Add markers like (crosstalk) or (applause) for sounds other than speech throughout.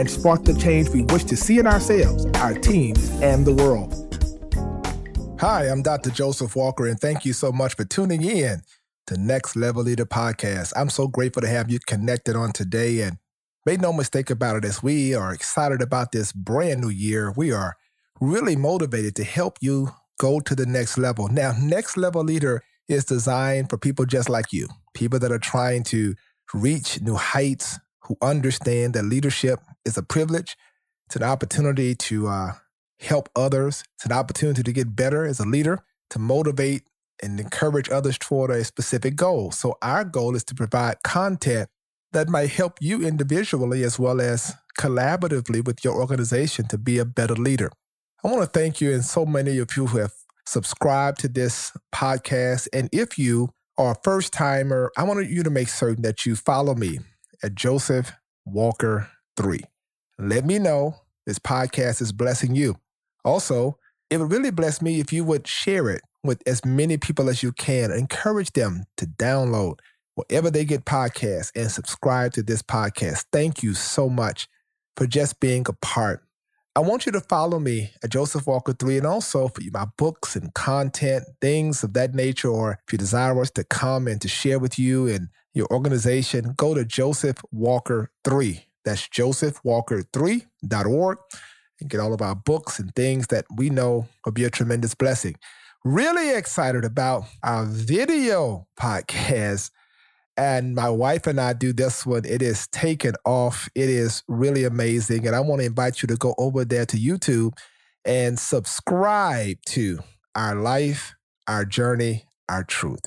and spark the change we wish to see in ourselves, our teams, and the world. Hi, I'm Dr. Joseph Walker, and thank you so much for tuning in to Next Level Leader Podcast. I'm so grateful to have you connected on today. And make no mistake about it, as we are excited about this brand new year, we are really motivated to help you go to the next level. Now, Next Level Leader is designed for people just like you, people that are trying to reach new heights, who understand that leadership is a privilege, it's an opportunity to uh, help others, it's an opportunity to get better as a leader, to motivate and encourage others toward a specific goal. So, our goal is to provide content that might help you individually as well as collaboratively with your organization to be a better leader. I want to thank you and so many of you who have subscribed to this podcast. And if you are a first timer, I want you to make certain that you follow me at Joseph Walker 3. Let me know this podcast is blessing you. Also, it would really bless me if you would share it with as many people as you can. Encourage them to download wherever they get podcasts and subscribe to this podcast. Thank you so much for just being a part I want you to follow me at Joseph Walker 3 and also for my books and content, things of that nature, or if you desire us to come and to share with you and your organization, go to Joseph Walker 3. That's josephwalker3.org and get all of our books and things that we know will be a tremendous blessing. Really excited about our video podcast and my wife and I do this one. It is taken off. It is really amazing. And I want to invite you to go over there to YouTube and subscribe to Our Life, Our Journey, Our Truth.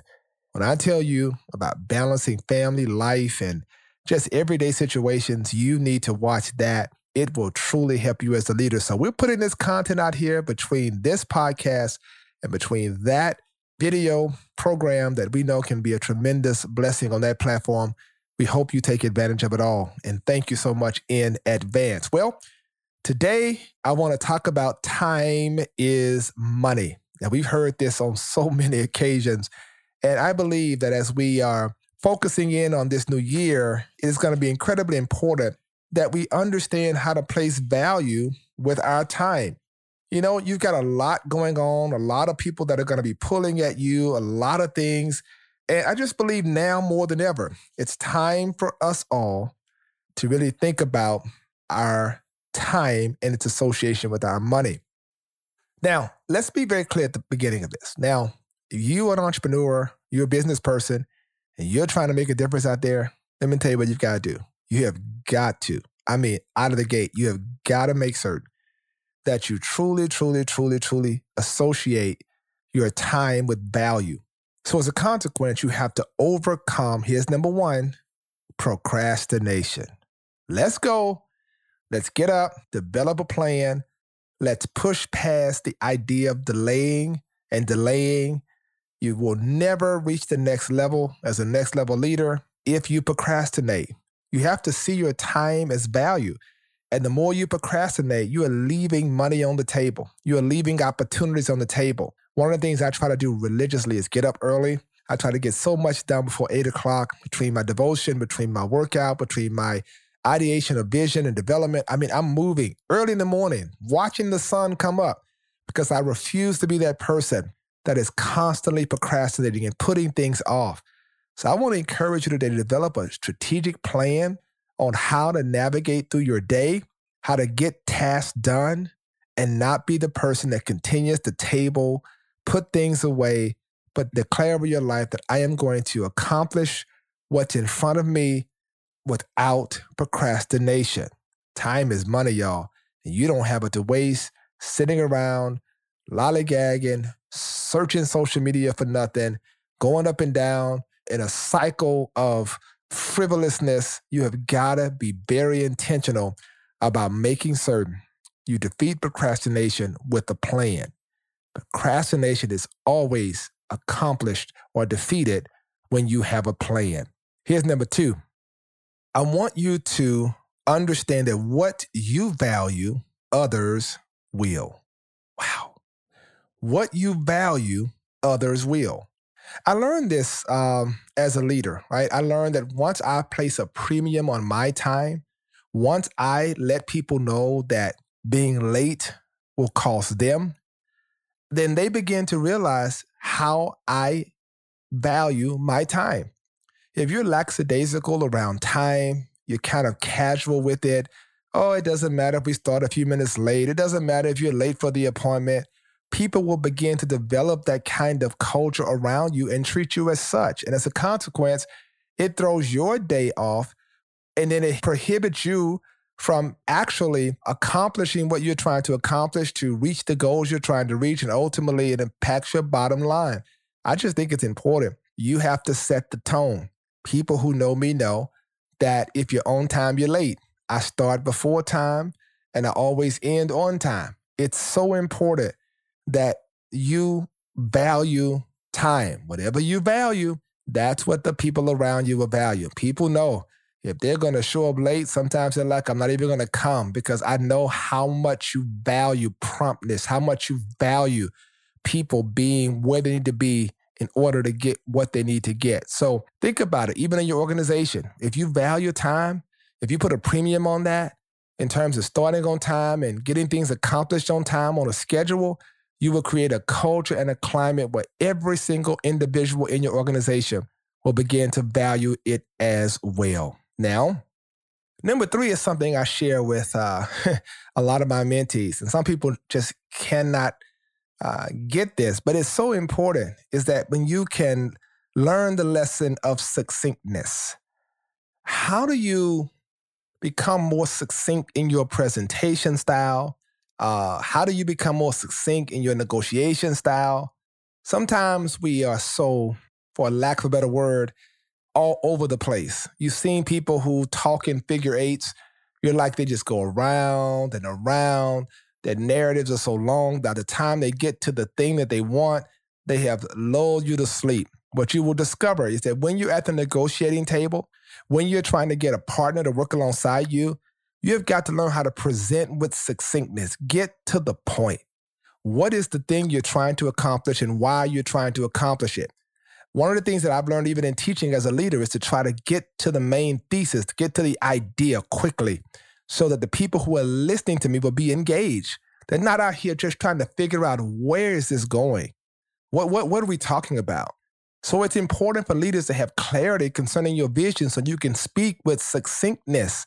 When I tell you about balancing family life and just everyday situations, you need to watch that. It will truly help you as a leader. So we're putting this content out here between this podcast and between that video program that we know can be a tremendous blessing on that platform. We hope you take advantage of it all. And thank you so much in advance. Well, today I want to talk about time is money. Now, we've heard this on so (laughs) many occasions. And I believe that as we are focusing in on this new year, it is going to be incredibly important that we understand how to place value with our time you know, you've got a lot going on, a lot of people that are going to be pulling at you, a lot of things. And I just believe now more than ever, it's time for us all to really think about our time and its association with our money. Now, let's be very clear at the beginning of this. Now, if you are an entrepreneur, you're a business person, and you're trying to make a difference out there, let me tell you what you've got to do. You have got to, I mean, out of the gate, you have got to make certain that you truly, truly, truly, truly associate your time with value. So, as a consequence, you have to overcome here's number one procrastination. Let's go. Let's get up, develop a plan. Let's push past the idea of delaying and delaying. You will never reach the next level as a next level leader if you procrastinate. You have to see your time as value. And the more you procrastinate, you are leaving money on the table. You are leaving opportunities on the table. One of the things I try to do religiously is get up early. I try to get so much done before eight o'clock between my devotion, between my workout, between my ideation of vision and development. I mean, I'm moving early in the morning, watching the sun come up because I refuse to be that person that is constantly procrastinating and putting things off. So I want to encourage you today to develop a strategic plan on how to navigate through your day, how to get tasks done, and not be the person that continues to table, put things away, but declare over your life that I am going to accomplish what's in front of me without procrastination. Time is money, y'all. And you don't have it to waste sitting around, lollygagging, searching social media for nothing, going up and down in a cycle of frivolousness, you have got to be very intentional about making certain You defeat procrastination with a plan. Procrastination is always accomplished or defeated when you have a plan. Here's number two I want you to understand that what you value, others will. What you value, others will. I learned this um, as a leader, right? I learned that once I place a premium on my time, once I let people know that being late will cost them, then they begin to realize how I value my time. If you're lackadaisical around time, you're kind of casual with it. Oh, it doesn't matter if we start a few minutes late. It doesn't matter if you're late for the appointment. People will begin to develop that kind of culture around you and treat you as such. And as a consequence, it throws your day off and then it prohibits you from actually accomplishing what you're trying to accomplish to reach the goals you're trying to reach. And ultimately, it impacts your bottom line. I just think it's important. You have to set the tone. People who know me know that if you're on time, you're late. I start before time and I always end on time. It's so important that you value time. Whatever you value, that's what the people around you will value. People know if they're going to show up late, sometimes they're like, I'm not even going to come because I know how much you value promptness, how much you value people being where they need to be in order to get what they need to get. So think about it, even in your organization, if you value time, if you put a premium on that in terms of starting on time and getting things accomplished on time on a schedule, you will create a culture and a climate where every single individual in your organization will begin to value it as well. Now, number three is something I share with uh, (laughs) a lot of my mentees, and some people just cannot uh, get this, but it's so important is that when you can learn the lesson of succinctness, how do you become more succinct in your presentation style? Uh, how do you become more succinct in your negotiation style? Sometimes we are so, for lack of a better word, all over the place. You've seen people who talk in figure eights. You're like they just go around and around. Their narratives are so long by the time they get to the thing that they want, they have lulled you to sleep. What you will discover is that when you're at the negotiating table, when you're trying to get a partner to work alongside you, you have got to learn how to present with succinctness. Get to the point. What is the thing you're trying to accomplish and why you're trying to accomplish it? One of the things that I've learned even in teaching as a leader is to try to get to the main thesis, to get to the idea quickly so that the people who are listening to me will be engaged. They're not out here just trying to figure out where is this going? What, what, what are we talking about? So it's important for leaders to have clarity concerning your vision so you can speak with succinctness.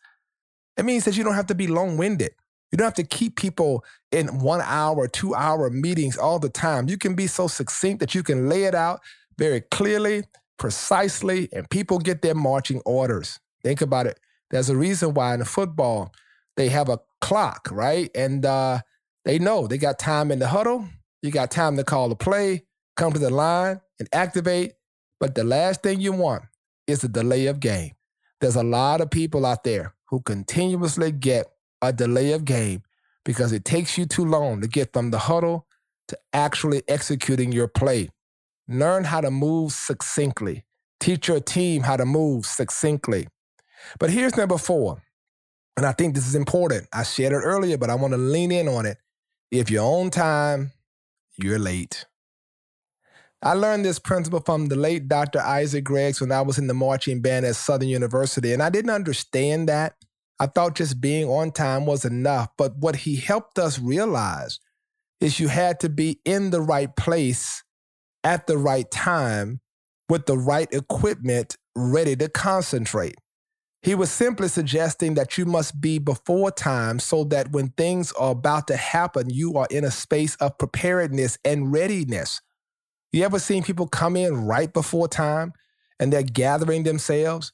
It means that you don't have to be long winded. You don't have to keep people in one hour, two hour meetings all the time. You can be so succinct that you can lay it out very clearly, precisely, and people get their marching orders. Think about it. There's a reason why in football they have a clock, right? And uh, they know they got time in the huddle. You got time to call the play, come to the line, and activate. But the last thing you want is a delay of game. There's a lot of people out there who continuously get a delay of game because it takes you too long to get from the huddle to actually executing your play. Learn how to move succinctly. Teach your team how to move succinctly. But here's number four. And I think this is important. I shared it earlier, but I want to lean in on it. If you're on time, you're late. I learned this principle from the late Dr. Isaac Greggs when I was in the marching band at Southern University, and I didn't understand that. I thought just being on time was enough. But what he helped us realize is you had to be in the right place at the right time with the right equipment ready to concentrate. He was simply suggesting that you must be before time so that when things are about to happen, you are in a space of preparedness and readiness. You ever seen people come in right before time and they're gathering themselves?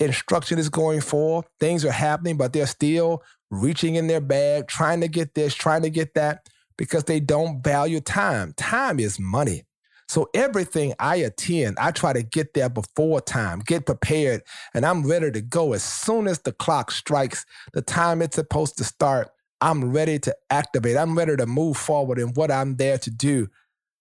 Instruction is going forth, things are happening, but they're still reaching in their bag, trying to get this, trying to get that, because they don't value time. Time is money. So everything I attend, I try to get there before time, get prepared, and I'm ready to go as soon as the clock strikes the time it's supposed to start. I'm ready to activate. I'm ready to move forward in what I'm there to do.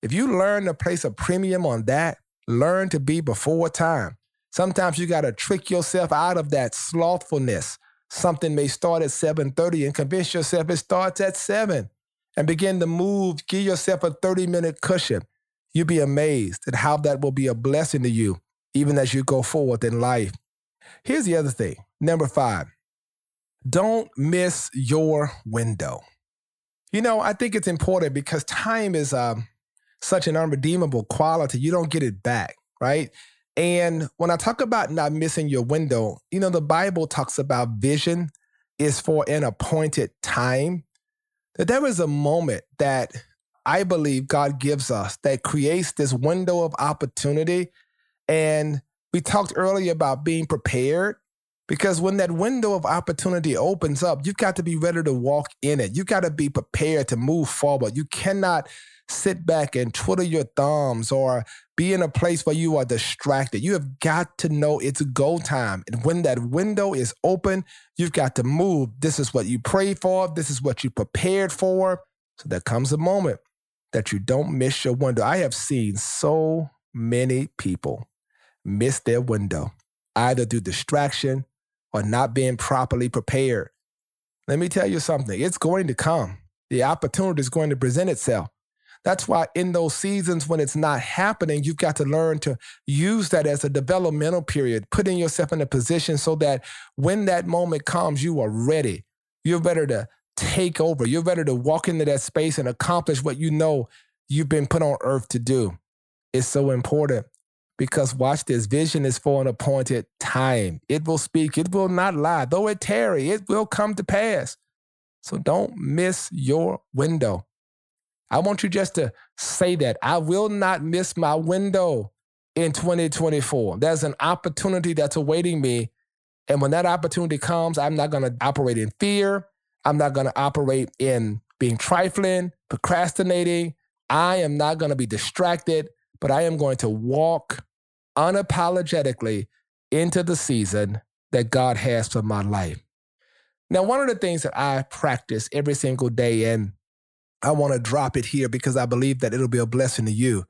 If you learn to place a premium on that, learn to be before time. Sometimes you got to trick yourself out of that slothfulness. Something may start at 7:30 and convince yourself it starts at 7 and begin to move, give yourself a 30-minute cushion. You'll be amazed at how that will be a blessing to you even as you go forward in life. Here's the other thing. Number 5. Don't miss your window. You know, I think it's important because time is um, such an unredeemable quality. You don't get it back, right? And when I talk about not missing your window, you know, the Bible talks about vision is for an appointed time. That there is a moment that I believe God gives us that creates this window of opportunity. And we talked earlier about being prepared because when that window of opportunity opens up, you've got to be ready to walk in it. You've got to be prepared to move forward. You cannot sit back and twiddle your thumbs or be in a place where you are distracted. You have got to know it's go time. And when that window is open, you've got to move. This is what you prayed for, this is what you prepared for. So there comes a moment that you don't miss your window. I have seen so many people miss their window, either through distraction or not being properly prepared. Let me tell you something, it's going to come. The opportunity is going to present itself. That's why in those seasons when it's not happening, you've got to learn to use that as a developmental period, putting yourself in a position so that when that moment comes, you are ready. You're ready to take over. You're ready to walk into that space and accomplish what you know you've been put on earth to do. It's so important because watch this vision is for an appointed time. It will speak, it will not lie. Though it tarry, it will come to pass. So don't miss your window. I want you just to say that. I will not miss my window in 2024. There's an opportunity that's awaiting me. And when that opportunity comes, I'm not going to operate in fear. I'm not going to operate in being trifling, procrastinating. I am not going to be distracted, but I am going to walk unapologetically into the season that God has for my life. Now, one of the things that I practice every single day, and I want to drop it here because I believe that it'll be a blessing to you,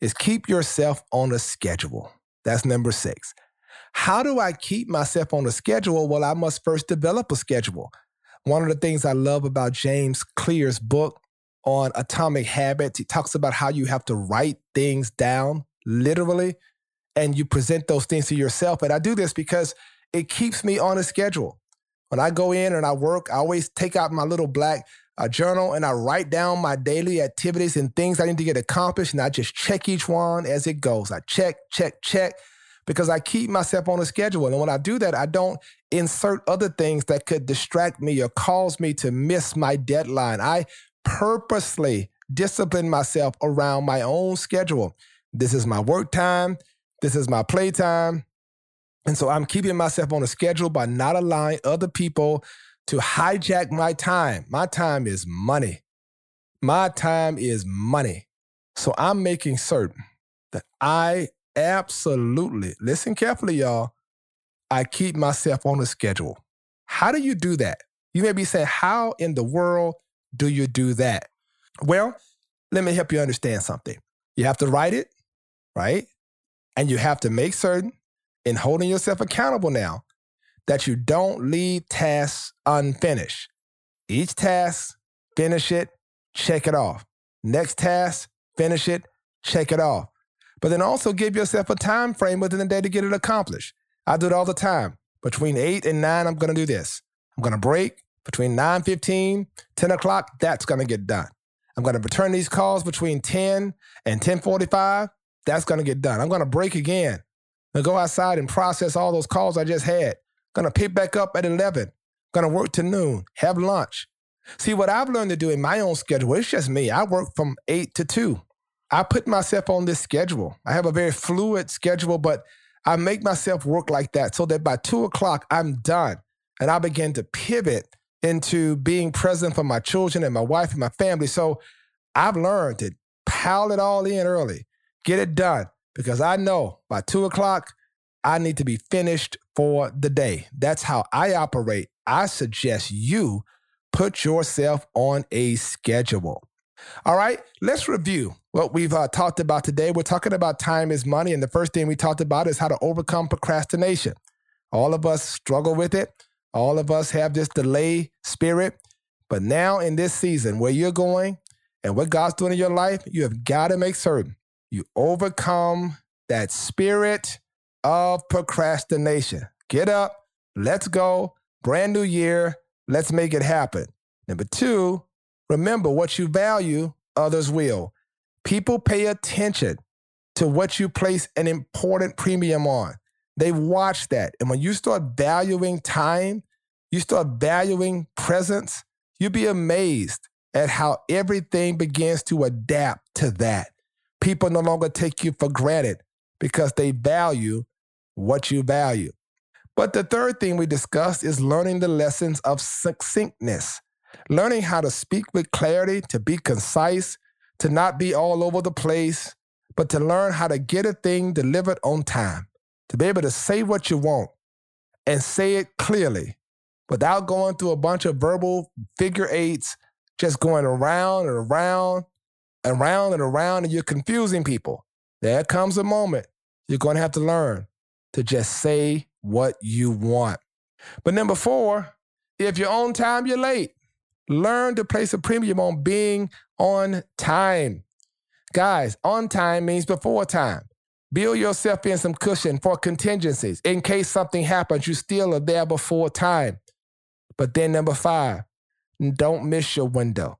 is keep yourself on a schedule. That's number six. How do I keep myself on a schedule? Well, I must first develop a schedule. One of the things I love about James Clear's book on atomic habits, he talks about how you have to write things down literally and you present those things to yourself. And I do this because it keeps me on a schedule. When I go in and I work, I always take out my little black a journal and I write down my daily activities and things I need to get accomplished. And I just check each one as it goes. I check, check, check because I keep myself on a schedule. And when I do that, I don't insert other things that could distract me or cause me to miss my deadline. I purposely discipline myself around my own schedule. This is my work time. This is my playtime. And so I'm keeping myself on a schedule by not allowing other people to hijack my time. My time is money. My time is money. So I'm making certain that I absolutely, listen carefully, y'all, I keep myself on a schedule. How do you do that? You may be saying, How in the world do you do that? Well, let me help you understand something. You have to write it, right? And you have to make certain in holding yourself accountable now that you don't leave tasks unfinished. Each task, finish it, check it off. Next task, finish it, check it off. But then also give yourself a time frame within the day to get it accomplished. I do it all the time. Between 8 and 9, I'm going to do this. I'm going to break between 9 15, 10 o'clock, that's going to get done. I'm going to return these calls between 10 and 1045, that's going to get done. I'm going to break again and go outside and process all those calls I just had. Gonna pick back up at 11. Gonna work to noon, have lunch. See, what I've learned to do in my own schedule, it's just me. I work from 8 to 2. I put myself on this schedule. I have a very fluid schedule, but I make myself work like that so that by 2 o'clock, I'm done. And I begin to pivot into being present for my children and my wife and my family. So I've learned to pile it all in early, get it done, because I know by 2 o'clock, I need to be finished for the day. That's how I operate. I suggest you Put yourself on a schedule. All right, let's review what we've uh, talked about today. We're talking about time is money. And the first thing we talked about is how to overcome procrastination. All of us struggle with it. All of us have this delay spirit. But now in this season where you're going and what God's doing in your life, you have got to make certain you overcome that spirit of procrastination. Get up, let's go, brand new year, let's make it happen. Number two, remember what you value, others will. People pay attention to what you place an important premium on. They watch that. And when you start valuing time, you start valuing presence, you'll be amazed at how everything begins to adapt to that. People no longer take you for granted because they value what you value. But the third thing we discussed is learning the lessons of succinctness, learning how to speak with clarity, to be concise, to not be all over the place, but to learn how to get a thing delivered on time, to be able to say what you want and say it clearly without going through a bunch of verbal figure eights, just going around and around around and around, and you're confusing people. There comes a moment you're going to have to learn to just say what you want. But number four, if you're on time, you're late. Learn to place a premium on being on time. Guys, on time means before time. Build yourself in some cushion for contingencies. In case something happens, you still are there before time. But then, number five, don't miss your window.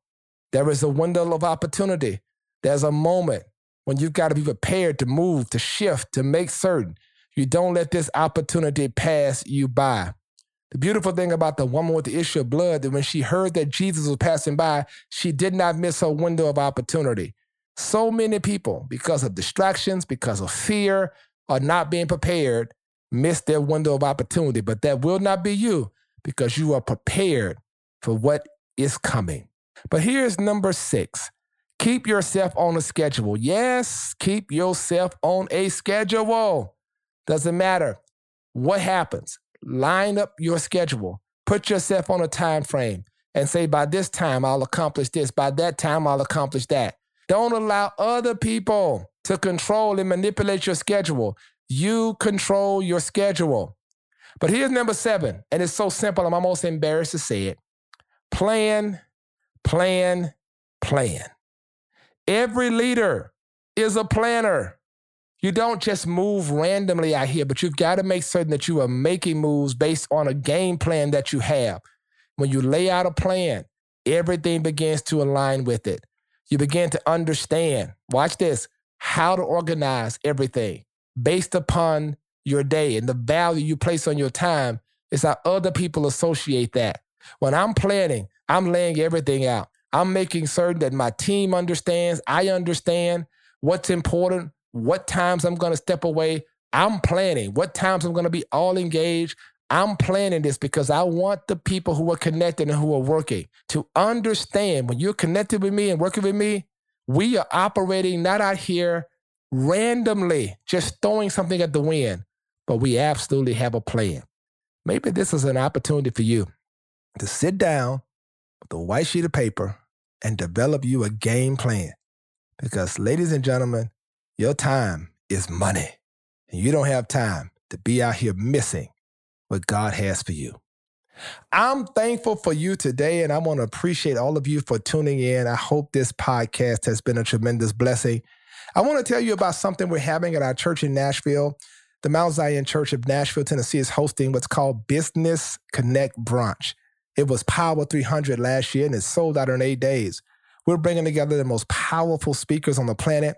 There is a window of opportunity. There's a moment when you've got to be prepared to move, to shift, to make certain you don't let this opportunity pass you by. The beautiful thing about the woman with the issue of blood that when she heard that Jesus was passing by, she did not miss her window of opportunity. So many people, because of distractions, because of fear, or not being prepared, miss their window of opportunity. But that will not be you because you are prepared for what is coming. But here's number six keep yourself on a schedule. Yes, keep yourself on a schedule. Doesn't matter what happens. Line up your schedule. Put yourself on a time frame and say, by this time, I'll accomplish this. By that time, I'll accomplish that. Don't allow other people to control and manipulate your schedule. You control your schedule. But here's number seven, and it's so simple, I'm almost embarrassed to say it. Plan, plan, plan. Every leader is a planner. You don't just move randomly out here, but you've got to make certain that you are making moves based on a game plan that you have. When you lay out a plan, everything begins to align with it. You begin to understand, watch this, how to organize everything based upon your day and the value you place on your time is how other people associate that. When I'm planning, I'm laying everything out. I'm making certain that my team understands, I understand what's important, what times I'm going to step away. I'm planning what times I'm going to be all engaged. I'm planning this because I want the people who are connected and who are working to understand when you're connected with me and working with me, we are operating not out here randomly, just throwing something at the wind, but we absolutely have a plan. Maybe this is an opportunity for you to sit down a white sheet of paper and develop you a game plan. Because, ladies and gentlemen, your time is money, and you don't have time to be out here missing what God has for you. I'm thankful for you today, and I want to appreciate all of you for tuning in. I hope this podcast has been a tremendous blessing. I want to tell you about something we're having at our church in Nashville. The Mount Zion Church of Nashville, Tennessee is hosting what's called Business Connect Brunch. It was Power 300 last year and it sold out in eight days. We're bringing together the most powerful speakers on the planet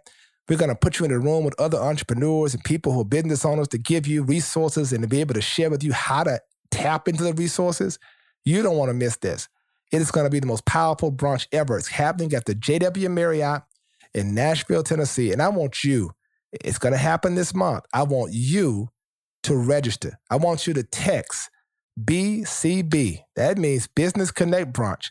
we're going to put you in a room with other entrepreneurs and people who are business owners to give you resources and to be able to share with you how to tap into the resources. You don't want to miss this. It is going to be the most powerful brunch ever. It's happening at the JW Marriott in Nashville, Tennessee. And I want you, it's going to happen this month. I want you to register. I want you to text BCB. That means Business Connect Brunch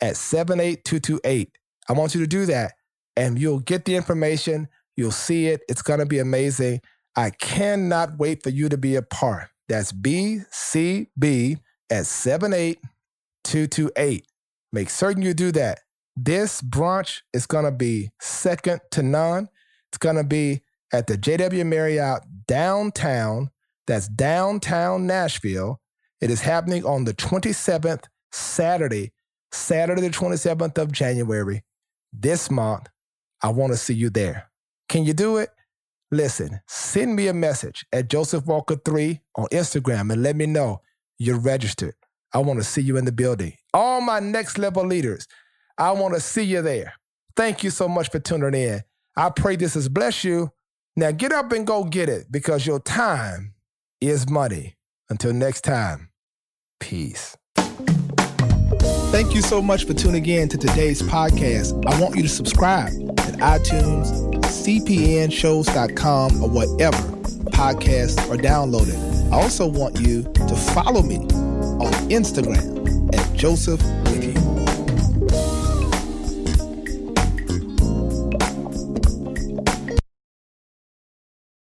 at 78228. I want you to do that and you'll get the information. You'll see it. It's going to be amazing. I cannot wait for you to be a part. That's BCB at 78228. Make certain you do that. This brunch is going to be second to none. It's going to be at the JW Marriott downtown. That's downtown Nashville. It is happening on the 27th, Saturday, Saturday, the 27th of January this month. I want to see you there. Can you do it? Listen, send me a message at Joseph Walker 3 on Instagram and let me know you're registered. I want to see you in the building. All my next level leaders, I want to see you there. Thank you so much for tuning in. I pray this has blessed you. Now get up and go get it because your time is money. Until next time, peace. Thank you so much for tuning in to today's podcast. I want you to subscribe at iTunes, cpnshows.com, or whatever podcasts are downloaded. I also want you to follow me on Instagram at Joseph